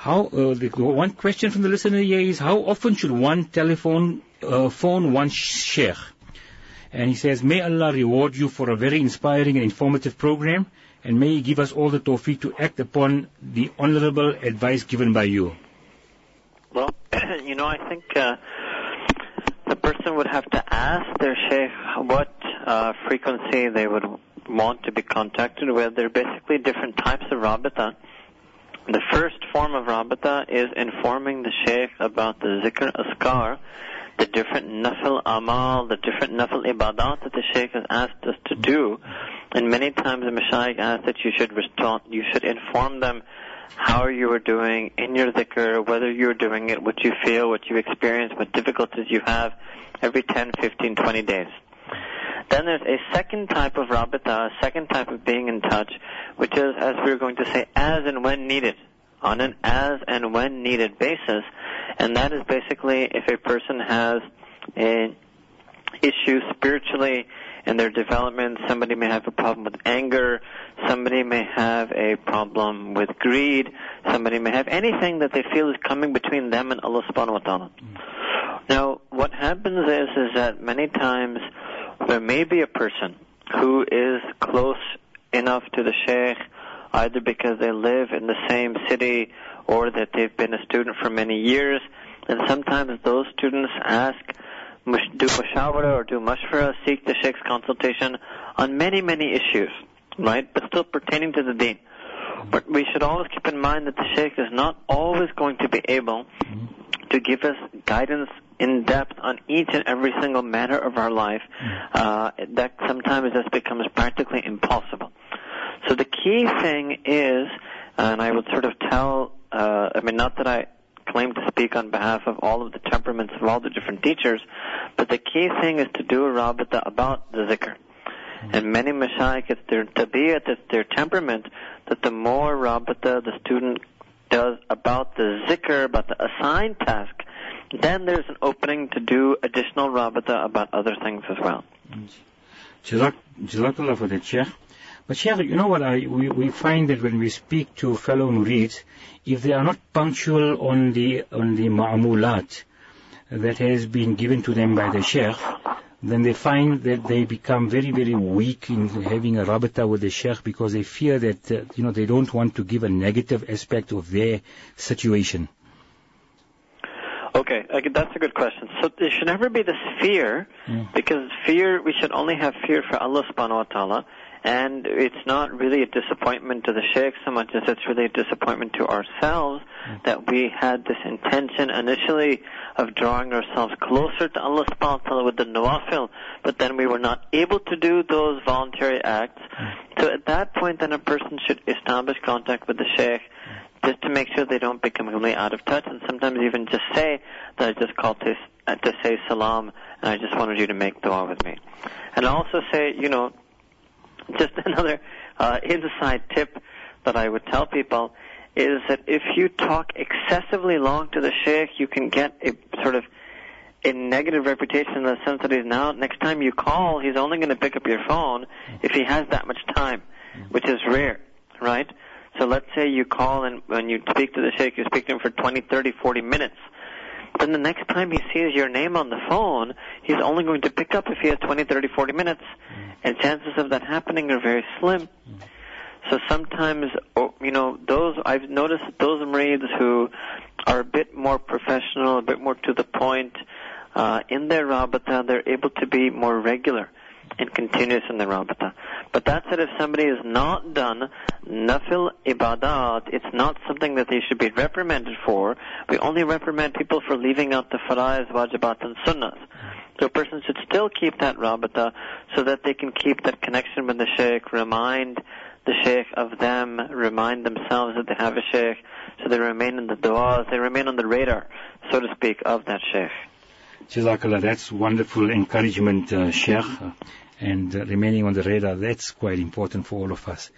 How uh, the one question from the listener here is how often should one telephone uh, phone one sheikh? And he says, May Allah reward you for a very inspiring and informative program, and may He give us all the tawfiq to act upon the honorable advice given by you. Well, you know, I think uh, the person would have to ask their sheikh what uh, frequency they would want to be contacted with. There are basically different types of rabita. The first form of rabita is informing the sheikh about the zikr azkar, the different nafil amal, the different nafil ibadat that the sheikh has asked us to do. And many times the mashayikh ask that you should respond, you should inform them how you are doing in your zikr, whether you're doing it, what you feel, what you experience, what difficulties you have every 10, 15, 20 days. Then there's a second type of rabita, a second type of being in touch, which is, as we are going to say, as and when needed, on an as and when needed basis. And that is basically if a person has an issue spiritually in their development. Somebody may have a problem with anger. Somebody may have a problem with greed. Somebody may have anything that they feel is coming between them and Allah subhanahu wa ta'ala. Mm. Now, what happens is, is that many times there may be a person who is close enough to the sheikh either because they live in the same city or that they've been a student for many years. And sometimes those students ask do mushawara or do mashwara, seek the sheikh's consultation on many, many issues, right? But still pertaining to the deen. But we should always keep in mind that the sheikh is not always going to be able mm-hmm. to give us guidance in depth on each and every single matter of our life. Uh, that sometimes just becomes practically impossible. So the key thing is, and I would sort of tell, uh, I mean, not that I claim to speak on behalf of all of the temperaments of all the different teachers, but the key thing is to do a rabita about the zikr. And many mashayikh, it's their tabiyat, it's their temperament, that the more rabita the student does about the zikr, about the assigned task, then there's an opening to do additional rabita about other things as well. Jazakallah for that, Sheikh. But Sheikh, you know what, I, we, we find that when we speak to fellow murids, if they are not punctual on the, on the ma'amulat that has been given to them by the Sheikh, then they find that they become very, very weak in having a rabata with the Sheikh because they fear that, uh, you know, they don't want to give a negative aspect of their situation. Okay, that's a good question. So there should never be this fear, mm. because fear, we should only have fear for Allah subhanahu wa ta'ala, and it's not really a disappointment to the sheikh so much as it's really a disappointment to ourselves mm. that we had this intention initially of drawing ourselves closer to Allah subhanahu wa ta'ala with the nawafil, but then we were not able to do those voluntary acts. Mm. So at that point then a person should establish contact with the sheikh just to make sure they don't become completely out of touch, and sometimes even just say that I just called to, uh, to say salam, and I just wanted you to make dua with me. And also say, you know, just another uh, inside tip that I would tell people is that if you talk excessively long to the sheikh, you can get a sort of a negative reputation in the sense that he's now, next time you call, he's only going to pick up your phone if he has that much time, which is rare, let's say you call and when you speak to the sheikh, you speak to him for 20, 30, 40 minutes. Then the next time he sees your name on the phone, he's only going to pick up if he has 20, 30, 40 minutes. And chances of that happening are very slim. So sometimes, oh, you know, those, I've noticed those murids who are a bit more professional, a bit more to the point, uh, in their rabata, they're able to be more regular and continuous in the rabata. But that said, if somebody has not done nafil ibadat, it's not something that they should be reprimanded for. We only reprimand people for leaving out the faraiz, wajibat, and sunnahs. So a person should still keep that rabata so that they can keep that connection with the sheikh, remind the sheikh of them, remind themselves that they have a sheikh, so they remain in the du'as, they remain on the radar, so to speak, of that sheikh. Jazakallah, that's wonderful encouragement, uh, Sheikh, and uh, remaining on the radar, that's quite important for all of us.